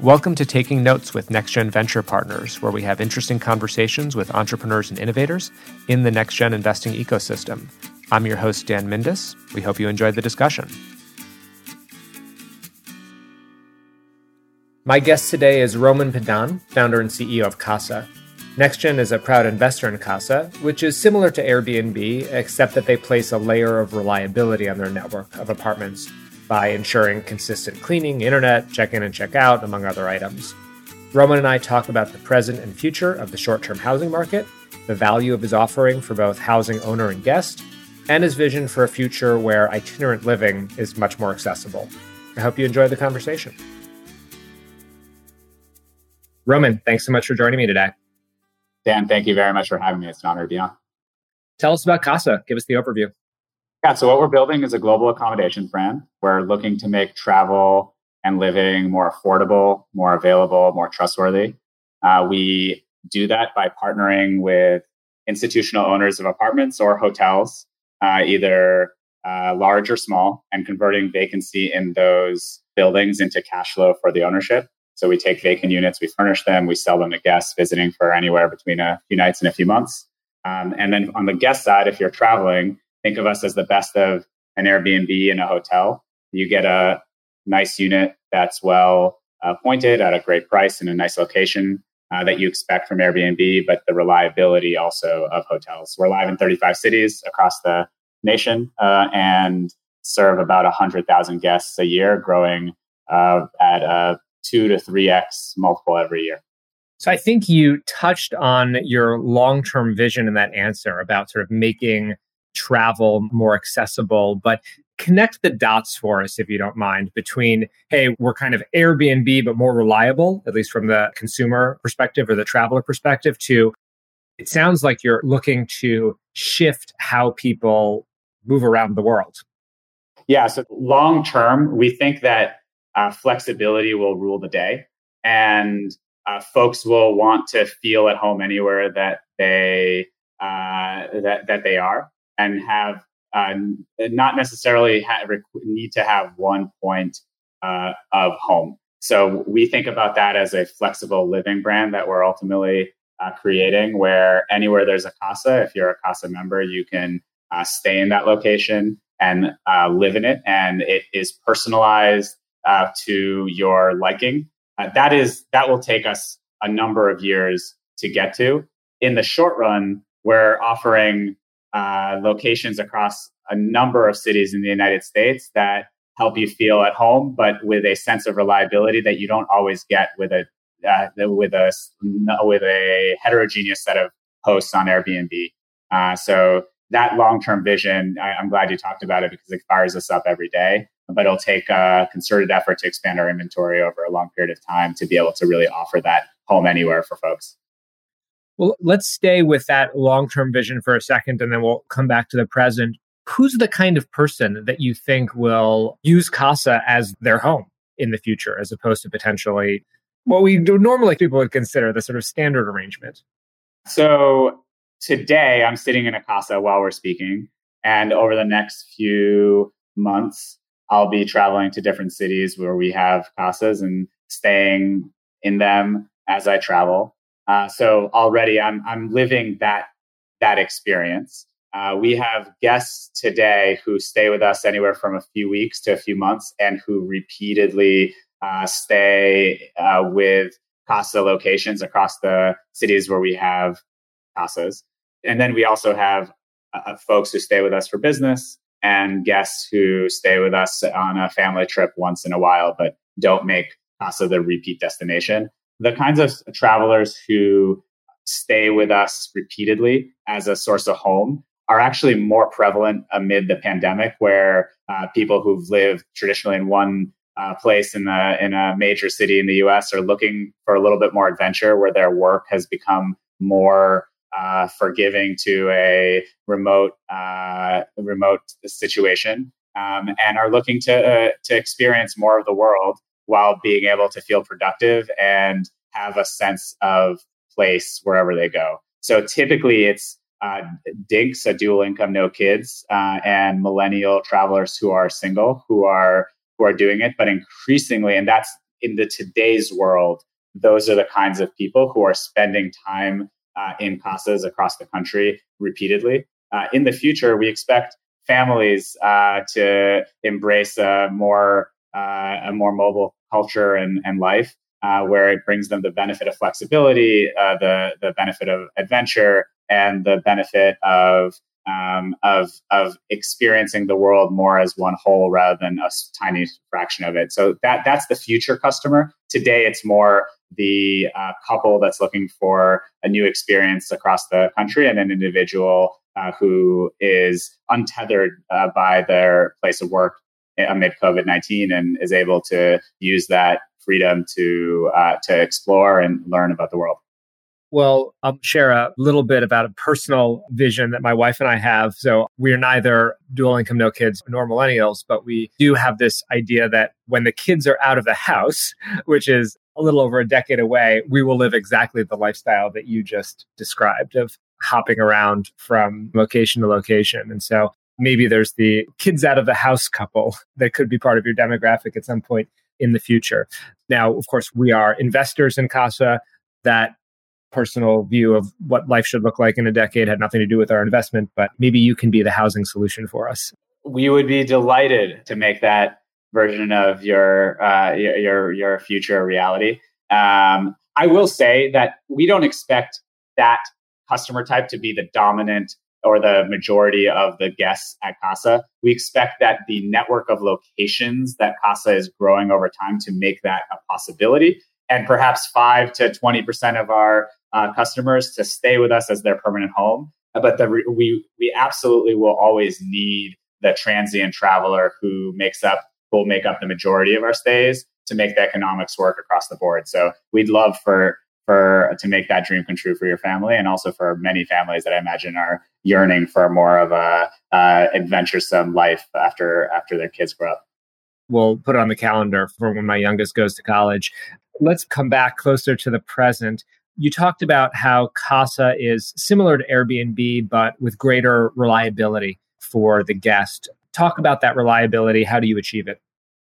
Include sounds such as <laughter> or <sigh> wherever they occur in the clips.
Welcome to Taking Notes with NextGen Venture Partners, where we have interesting conversations with entrepreneurs and innovators in the NextGen investing ecosystem. I'm your host, Dan Mindus. We hope you enjoyed the discussion. My guest today is Roman Pedan, founder and CEO of Kasa. NextGen is a proud investor in Kasa, which is similar to Airbnb, except that they place a layer of reliability on their network of apartments by ensuring consistent cleaning, internet, check in and check out, among other items. Roman and I talk about the present and future of the short term housing market, the value of his offering for both housing owner and guest, and his vision for a future where itinerant living is much more accessible. I hope you enjoy the conversation. Roman, thanks so much for joining me today. Dan, thank you very much for having me. It's an honor to be on. Tell us about Kasa. Give us the overview. Yeah, so what we're building is a global accommodation brand. We're looking to make travel and living more affordable, more available, more trustworthy. Uh, we do that by partnering with institutional owners of apartments or hotels, uh, either uh, large or small, and converting vacancy in those buildings into cash flow for the ownership. So we take vacant units, we furnish them, we sell them to guests visiting for anywhere between a few nights and a few months. Um, and then on the guest side, if you're traveling, think of us as the best of an Airbnb and a hotel. You get a nice unit that's well uh, pointed at a great price in a nice location uh, that you expect from Airbnb, but the reliability also of hotels. We're live in 35 cities across the nation uh, and serve about 100,000 guests a year, growing uh, at a two to 3x multiple every year. So I think you touched on your long term vision in that answer about sort of making travel more accessible, but connect the dots for us, if you don't mind, between, hey, we're kind of Airbnb, but more reliable, at least from the consumer perspective or the traveler perspective, to it sounds like you're looking to shift how people move around the world. Yeah. So long term, we think that uh, flexibility will rule the day. And uh, folks will want to feel at home anywhere that they uh, that that they are and have uh, not necessarily need to have one point uh, of home. So we think about that as a flexible living brand that we're ultimately uh, creating, where anywhere there's a Kasa, if you're a Kasa member, you can uh, stay in that location and uh, live in it, and it is personalized uh, to your liking. that is that will take us a number of years to get to. In the short run, we're offering uh, locations across a number of cities in the United States that help you feel at home, but with a sense of reliability that you don't always get with a uh, with a with a heterogeneous set of hosts on Airbnb. Uh, so that long term vision, I, am glad you talked about it because it fires us up every day. But it'll take a concerted effort to expand our inventory over a long period of time to be able to really offer that home anywhere for folks. Well, let's stay with that long term vision for a second and then we'll come back to the present. Who's the kind of person that you think will use Kasa as their home in the future, as opposed to potentially what we do normally people would consider the sort of standard arrangement? So today I'm sitting in a Kasa while we're speaking. And over the next few months, I'll be traveling to different cities where we have Kasas and staying in them as I travel. Uh, so already I'm I'm living that that experience. Uh, we have guests today who stay with us anywhere from a few weeks to a few months, and who repeatedly uh, stay uh, with Kasa locations across the cities where we have Kasas. And then we also have uh, folks who stay with us for business and guests who stay with us on a family trip once in a while, but don't make Kasa the repeat destination the kinds of travelers who stay with us repeatedly as a source of home are actually more prevalent amid the pandemic, where uh, people who've lived traditionally in one uh, place in a in a major city in the U.S. are looking for a little bit more adventure, where their work has become more uh, forgiving to a remote uh, remote situation, um, and are looking to uh, to experience more of the world while being able to feel productive and have a sense of place wherever they go. So typically it's uh, dinks, a dual income, no kids, uh, and millennial travelers who are single, who are who are doing it. But increasingly, and that's in the today's world, those are the kinds of people who are spending time uh, in Kasas across the country repeatedly. Uh, in the future, we expect families uh, to embrace a more uh, a more mobile culture and, and life, uh, where it brings them the benefit of flexibility, uh, the the benefit of adventure, and the benefit of um, of of experiencing the world more as one whole rather than a tiny fraction of it. So that that's the future customer. Today, it's more the uh, couple that's looking for a new experience across the country and an individual uh, who is untethered uh, by their place of work amid COVID nineteen and is able to use that freedom to uh, to explore and learn about the world. Well, I'll share a little bit about a personal vision that my wife and I have. So we're neither dual income, no kids, nor millennials, but we do have this idea that when the kids are out of the house, <laughs> which is a little over a decade away, we will live exactly the lifestyle that you just described of hopping around from location to location. And so maybe there's the kids out of the house couple <laughs> that could be part of your demographic at some point in the future. Now, of course, we are investors in Kasa. That personal view of what life should look like in a decade had nothing to do with our investment, but maybe you can be the housing solution for us. We would be delighted to make that version of your uh, your your future a reality. Um, I will say that we don't expect that customer type to be the dominant or the majority of the guests at Kasa. We expect that the network of locations that Kasa is growing over time to make that a possibility and perhaps 5 to 20% of our uh, customers to stay with us as their permanent home. But the, we, we absolutely will always need the transient traveler who makes up, will make up the majority of our stays to make the economics work across the board. So we'd love for, for to make that dream come true for your family and also for many families that I imagine are yearning for more of a uh, adventuresome life after after their kids grow up. We'll put it on the calendar for when my youngest goes to college. Let's come back closer to the present. You talked about how Kasa is similar to Airbnb, but with greater reliability for the guest. Talk about that reliability. How do you achieve it?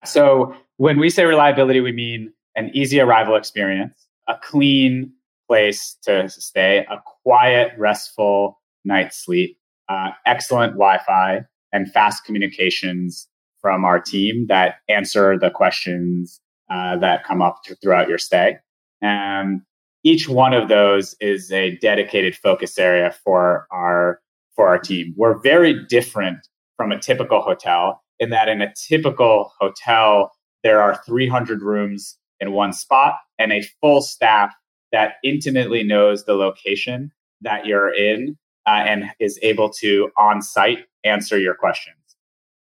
So, when we say reliability, we mean an easy arrival experience, a clean place to stay, a quiet, restful night's sleep, uh, excellent Wi Fi, and fast communications from our team that answer the questions uh, that come up throughout your stay. And each one of those is a dedicated focus area for our for our team. We're very different from a typical hotel in that in a typical hotel there are 300 rooms in one spot and a full staff that intimately knows the location that you're in uh, and is able to on site answer your questions.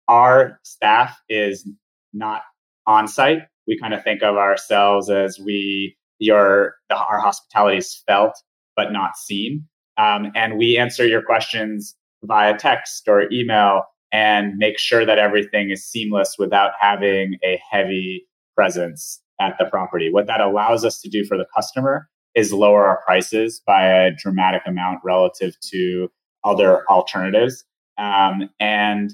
Our staff is not on site. We kind of think of ourselves as we your the, our hospitality is felt but not seen. Um, and we answer your questions via text or email and make sure that everything is seamless without having a heavy presence at the property. What that allows us to do for the customer is lower our prices by a dramatic amount relative to other alternatives um, and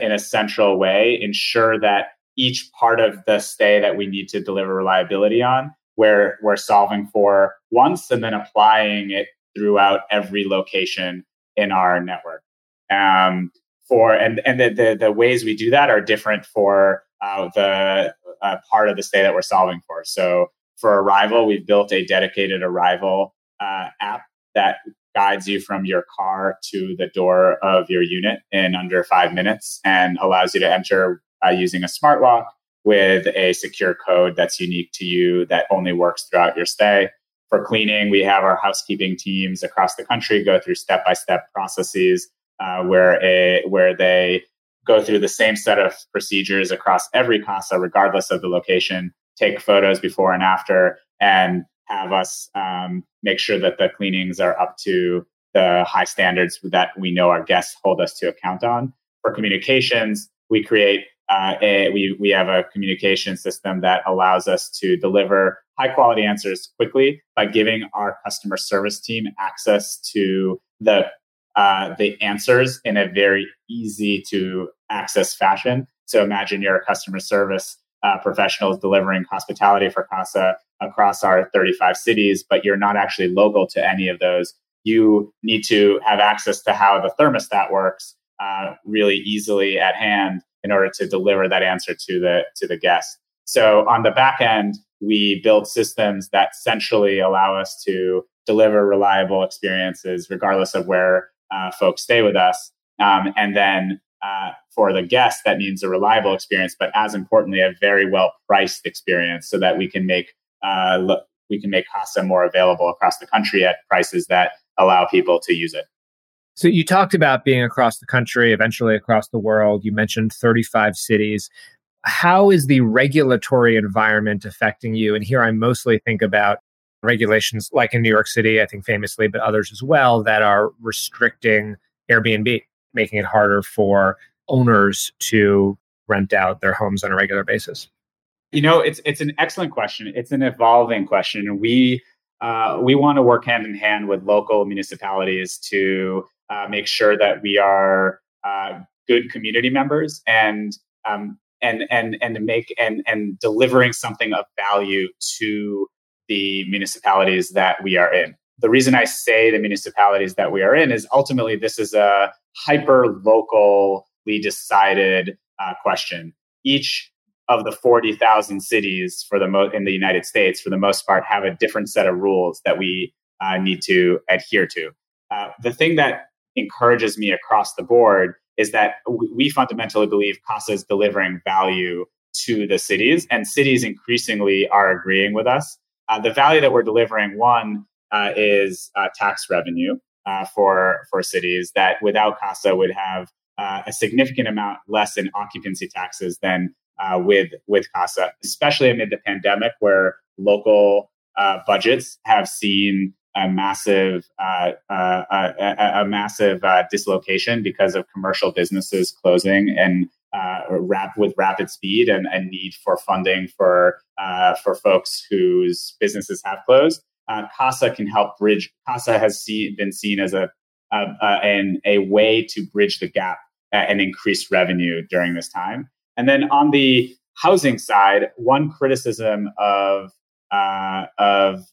in a central way ensure that each part of the stay that we need to deliver reliability on, where we're solving for once and then applying it throughout every location in our network. Um, for and and the, the, the ways we do that are different for uh, the uh, part of the stay that we're solving for. So for arrival, we've built a dedicated arrival uh, app that guides you from your car to the door of your unit in under five minutes and allows you to enter uh, using a smart lock with a secure code that's unique to you that only works throughout your stay. For cleaning, we have our housekeeping teams across the country go through step by step processes uh, where a where they go through the same set of procedures across every casa, regardless of the location. Take photos before and after, and have us um, make sure that the cleanings are up to the high standards that we know our guests hold us to account on. For communications, we create uh, a, we, we have a communication system that allows us to deliver high quality answers quickly by giving our customer service team access to the uh, the answers in a very easy to access fashion. So imagine you're a customer service uh, professionals delivering hospitality for Kasa across our 35 cities, but you're not actually local to any of those. You need to have access to how the thermostat works uh, really easily at hand in order to deliver that answer to the to the guest. So on the back end, we build systems that centrally allow us to deliver reliable experiences regardless of where uh, folks stay with us. Um, and then uh, for the guest, that means a reliable experience, but as importantly, a very well priced experience, so that we can make uh, we can make Kasa more available across the country at prices that allow people to use it. So you talked about being across the country, eventually across the world. You mentioned 35 cities. How is the regulatory environment affecting you? And here I mostly think about regulations like in New York City, I think famously, but others as well, that are restricting Airbnb, making it harder for owners to rent out their homes on a regular basis. You know, it's it's an excellent question. It's an evolving question, we uh, we want to work hand in hand with local municipalities to uh, make sure that we are uh, good community members and um, and and and to make and and delivering something of value to the municipalities that we are in. The reason I say the municipalities that we are in is ultimately this is a hyper decided uh, question. Each of the 40,000 cities for the mo- in the United States, for the most part, have a different set of rules that we uh, need to adhere to. Uh, the thing that encourages me across the board is that we fundamentally believe Kasa is delivering value to the cities, and cities increasingly are agreeing with us. Uh, the value that we're delivering, one, uh, is uh, tax revenue uh, for for cities that without Kasa would have uh, a significant amount less in occupancy taxes than uh, with with Kasa, especially amid the pandemic, where local budgets have seen a massive uh, uh, a, a, massive uh, dislocation because of commercial businesses closing and uh, rap with rapid speed and a need for funding for uh, for folks whose businesses have closed. Uh, Kasa can help bridge. Kasa has see, been seen as a, a, a, a way to bridge the gap and increase revenue during this time. And then on the housing side, one criticism of uh, of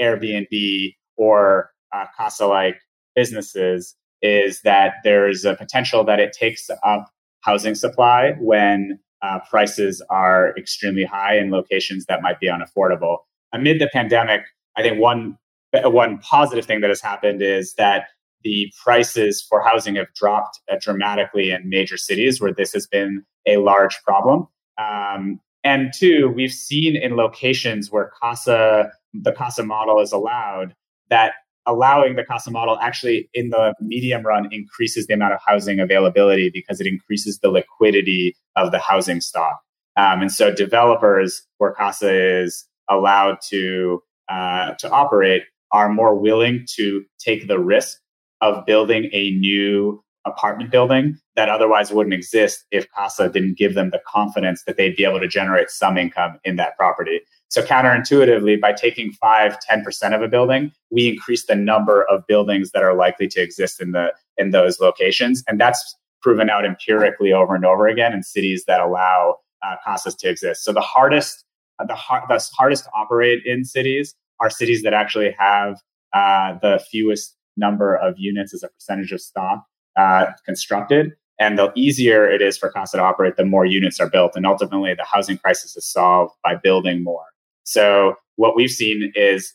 Airbnb or uh, Kasa like businesses is that there's a potential that it takes up housing supply when uh, prices are extremely high in locations that might be unaffordable. Amid the pandemic, I think one one positive thing that has happened is that the prices for housing have dropped uh, dramatically in major cities where this has been a large problem. Um, and two, we've seen in locations where Kasa the Kasa model is allowed, that allowing the Kasa model actually in the medium run increases the amount of housing availability because it increases the liquidity of the housing stock. Um, and so developers where Kasa is allowed to uh, to operate are more willing to take the risk of building a new apartment building that otherwise wouldn't exist if Kasa didn't give them the confidence that they'd be able to generate some income in that property. So counterintuitively, by taking five, 10% of a building, we increase the number of buildings that are likely to exist in the in those locations. And that's proven out empirically over and over again in cities that allow uh, Kasas to exist. So the hardest, uh, the, har- the hardest to operate in cities are cities that actually have uh, the fewest number of units as a percentage of stock uh, constructed. And the easier it is for Kasa to operate, the more units are built. And ultimately, the housing crisis is solved by building more. So what we've seen is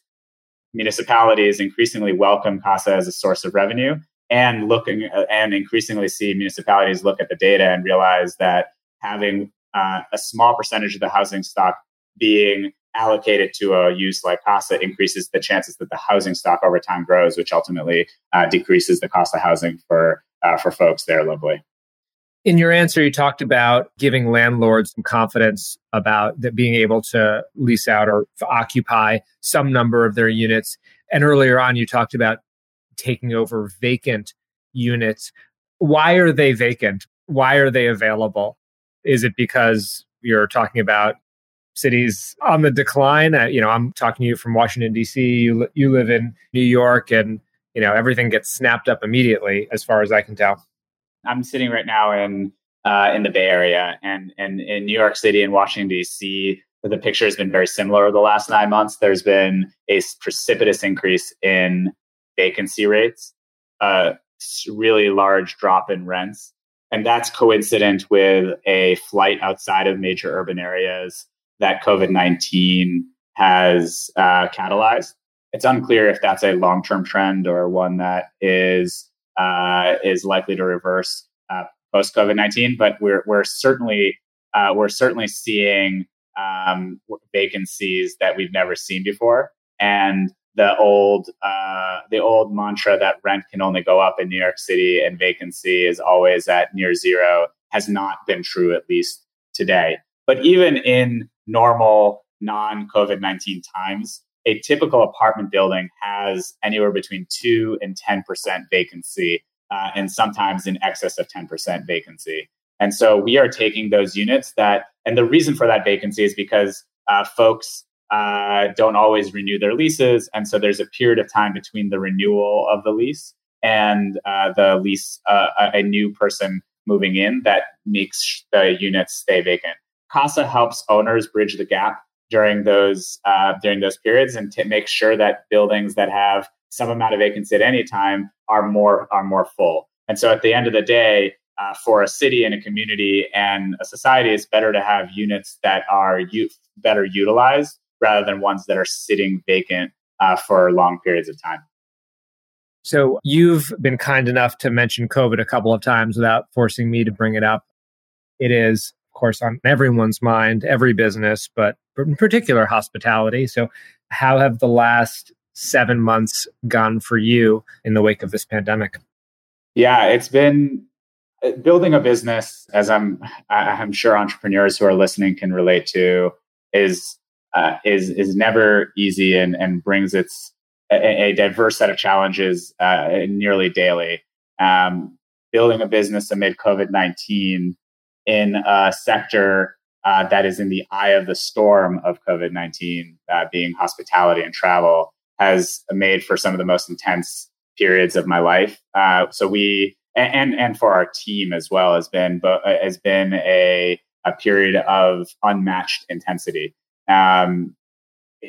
municipalities increasingly welcome Kasa as a source of revenue and looking and increasingly see municipalities look at the data and realize that having uh, a small percentage of the housing stock being allocated to a use like Kasa increases the chances that the housing stock over time grows, which ultimately uh, decreases the cost of housing for uh, for folks there locally. In your answer, you talked about giving landlords some confidence about that being able to lease out or occupy some number of their units. And earlier on, you talked about taking over vacant units. Why are they vacant? Why are they available? Is it because you're talking about cities on the decline? Uh, you know, I'm talking to you from Washington D.C. You you live in New York, and you know everything gets snapped up immediately, as far as I can tell. I'm sitting right now in uh, in the Bay Area and and in New York City and Washington D.C. The picture has been very similar over the last nine months. There's been a precipitous increase in vacancy rates, a really large drop in rents, and that's coincident with a flight outside of major urban areas that COVID nineteen has uh, catalyzed. It's unclear if that's a long term trend or one that is uh, is likely to reverse uh, post COVID nineteen. But we're we're certainly uh, we're certainly seeing um, vacancies that we've never seen before, and the old uh, the old mantra that rent can only go up in New York City and vacancy is always at near zero has not been true at least today. But even in normal non COVID nineteen times, a typical apartment building has anywhere between 2 and 10% vacancy, uh, and sometimes in excess of 10% vacancy. And so we are taking those units that, and the reason for that vacancy is because uh, folks uh, don't always renew their leases. And so there's a period of time between the renewal of the lease and uh, the lease, uh, a new person moving in that makes the units stay vacant. Kasa helps owners bridge the gap during those uh, during those periods and to make sure that buildings that have some amount of vacancy at any time are more are more full. And so at the end of the day, uh, for a city and a community and a society, it's better to have units that are u- better utilized rather than ones that are sitting vacant uh, for long periods of time. So you've been kind enough to mention COVID a couple of times without forcing me to bring it up. It is course, on everyone's mind, every business, but in particular hospitality. So, how have the last seven months gone for you in the wake of this pandemic? Yeah, it's been uh, building a business, as I'm I'm sure entrepreneurs who are listening can relate to, is uh, is is never easy and and brings its a, a diverse set of challenges uh, nearly daily. Um, building a business amid COVID nineteen in a sector uh, that is in the eye of the storm of COVID 19, uh, being hospitality and travel, has made for some of the most intense periods of my life. Uh, so we, and, and for our team as well, has been, uh, has been a, a period of unmatched intensity. Um,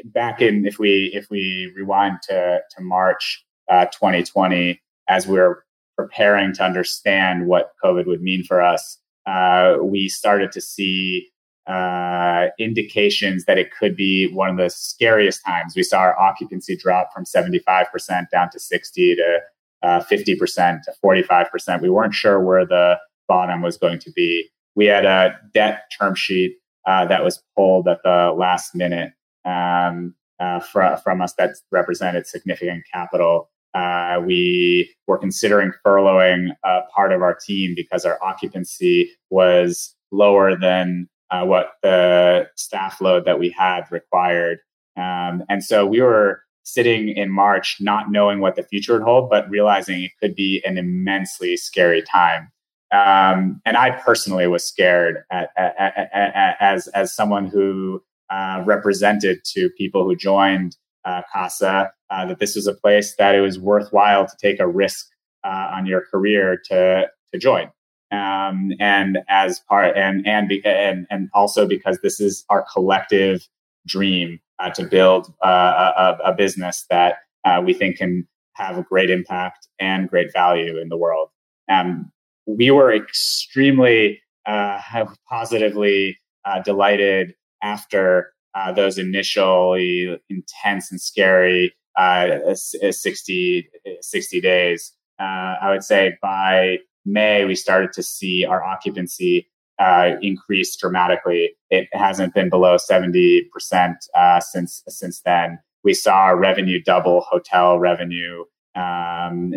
back in, if we, if we rewind to, to March 2020, uh, as we we're preparing to understand what COVID would mean for us, uh, we started to see uh, indications that it could be one of the scariest times. We saw our occupancy drop from 75% down to 60 to uh, 50% to 45%. We weren't sure where the bottom was going to be. We had a debt term sheet uh, that was pulled at the last minute um, uh, fr- from us that represented significant capital uh, we were considering furloughing uh, part of our team because our occupancy was lower than uh, what the staff load that we had required. Um, and so we were sitting in March, not knowing what the future would hold, but realizing it could be an immensely scary time. Um, and I personally was scared at, at, at, as as someone who uh, represented to people who joined uh, Kasa uh, that this was a place that it was worthwhile to take a risk uh, on your career to to join. Um, and as part and and, and and also because this is our collective dream uh, to build uh, a, a, business that uh, we think can have a great impact and great value in the world. Um, we were extremely <laughs> positively delighted after uh, those initially intense and scary uh, 60, 60 days. Uh, I would say by May, we started to see our occupancy uh, increase dramatically. It hasn't been below 70% uh, since, since then. We saw our revenue double hotel revenue um,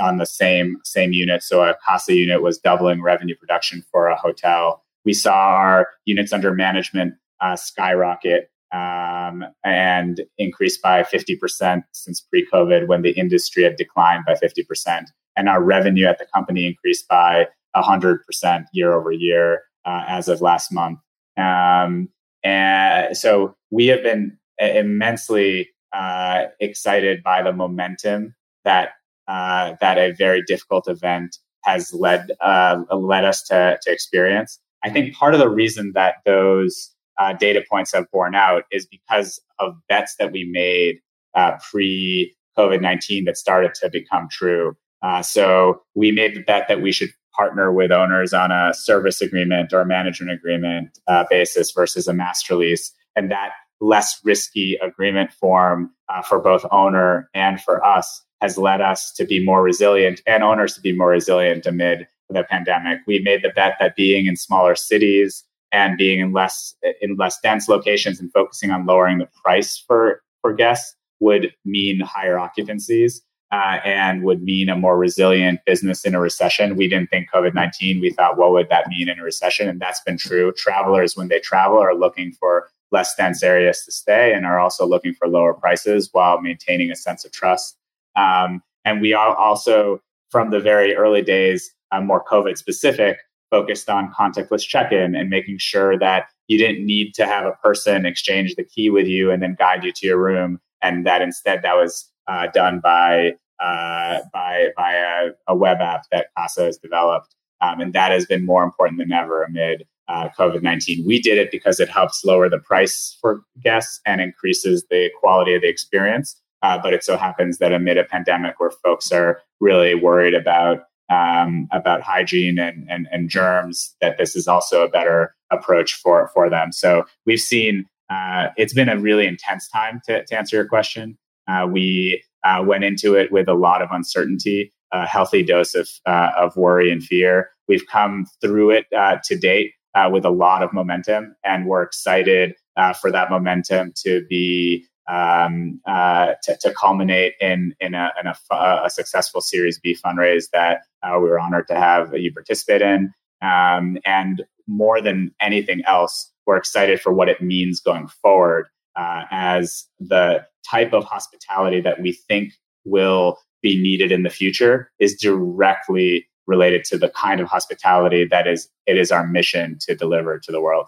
on the same same unit. So a Kasa unit was doubling revenue production for a hotel. We saw our units under management uh, skyrocket um, and increased by 50% since pre COVID when the industry had declined by 50%. And our revenue at the company increased by 100% year over year uh, as of last month. Um, and so we have been immensely uh, excited by the momentum that uh, that a very difficult event has led uh, led us to, to experience. I think part of the reason that those uh, data points have borne out is because of bets that we made uh, pre COVID 19 that started to become true. Uh, so we made the bet that we should partner with owners on a service agreement or management agreement uh, basis versus a master lease. And that less risky agreement form uh, for both owner and for us has led us to be more resilient and owners to be more resilient amid the pandemic. We made the bet that being in smaller cities and being in less in less dense locations and focusing on lowering the price for for guests would mean higher occupancies uh, and would mean a more resilient business in a recession. We didn't think COVID 19. We thought, what would that mean in a recession? And that's been true. Travelers, when they travel, are looking for less dense areas to stay and are also looking for lower prices while maintaining a sense of trust. Um, and we are also, from the very early days, uh, more COVID specific, focused on contactless check in and making sure that you didn't need to have a person exchange the key with you and then guide you to your room. And that instead, that was uh, done by uh, by by a, a, web app that Kasa has developed, um, and that has been more important than ever amid uh, COVID nineteen. We did it because it helps lower the price for guests and increases the quality of the experience. Uh, but it so happens that amid a pandemic where folks are really worried about um, about hygiene and, and, and germs, that this is also a better approach for for them. So we've seen uh, it's been a really intense time to, to answer your question. Uh, we uh, went into it with a lot of uncertainty, a healthy dose of, uh, of worry and fear. We've come through it uh, to date uh, with a lot of momentum, and we're excited for that momentum to be um, to, to, culminate in in, a, in a, a, successful Series B fundraise that we were honored to have you participate in. Um, and more than anything else, we're excited for what it means going forward uh, as the type of hospitality that we think will be needed in the future is directly related to the kind of hospitality that is it is our mission to deliver to the world.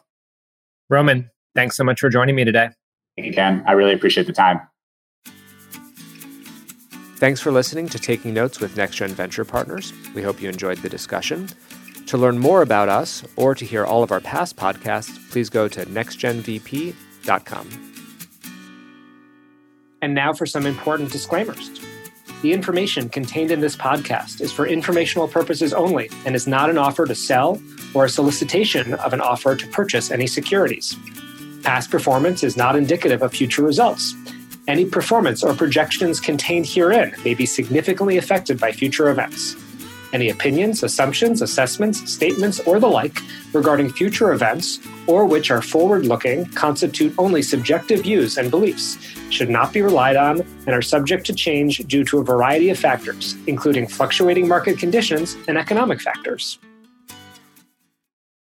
Roman, thanks so much for joining me today. Thank you, Ken. I really appreciate the time. Thanks for listening to Taking Notes with NextGen Venture Partners. We hope you enjoyed the discussion. To learn more about us or to hear all of our past podcasts, please go to nextgenvp.com. And now for some important disclaimers. The information contained in this podcast is for informational purposes only and is not an offer to sell or a solicitation of an offer to purchase any securities. Past performance is not indicative of future results. Any performance or projections contained herein may be significantly affected by future events. Any opinions, assumptions, assessments, statements, or the like regarding future events, or which are forward looking, constitute only subjective views and beliefs, should not be relied on, and are subject to change due to a variety of factors, including fluctuating market conditions and economic factors.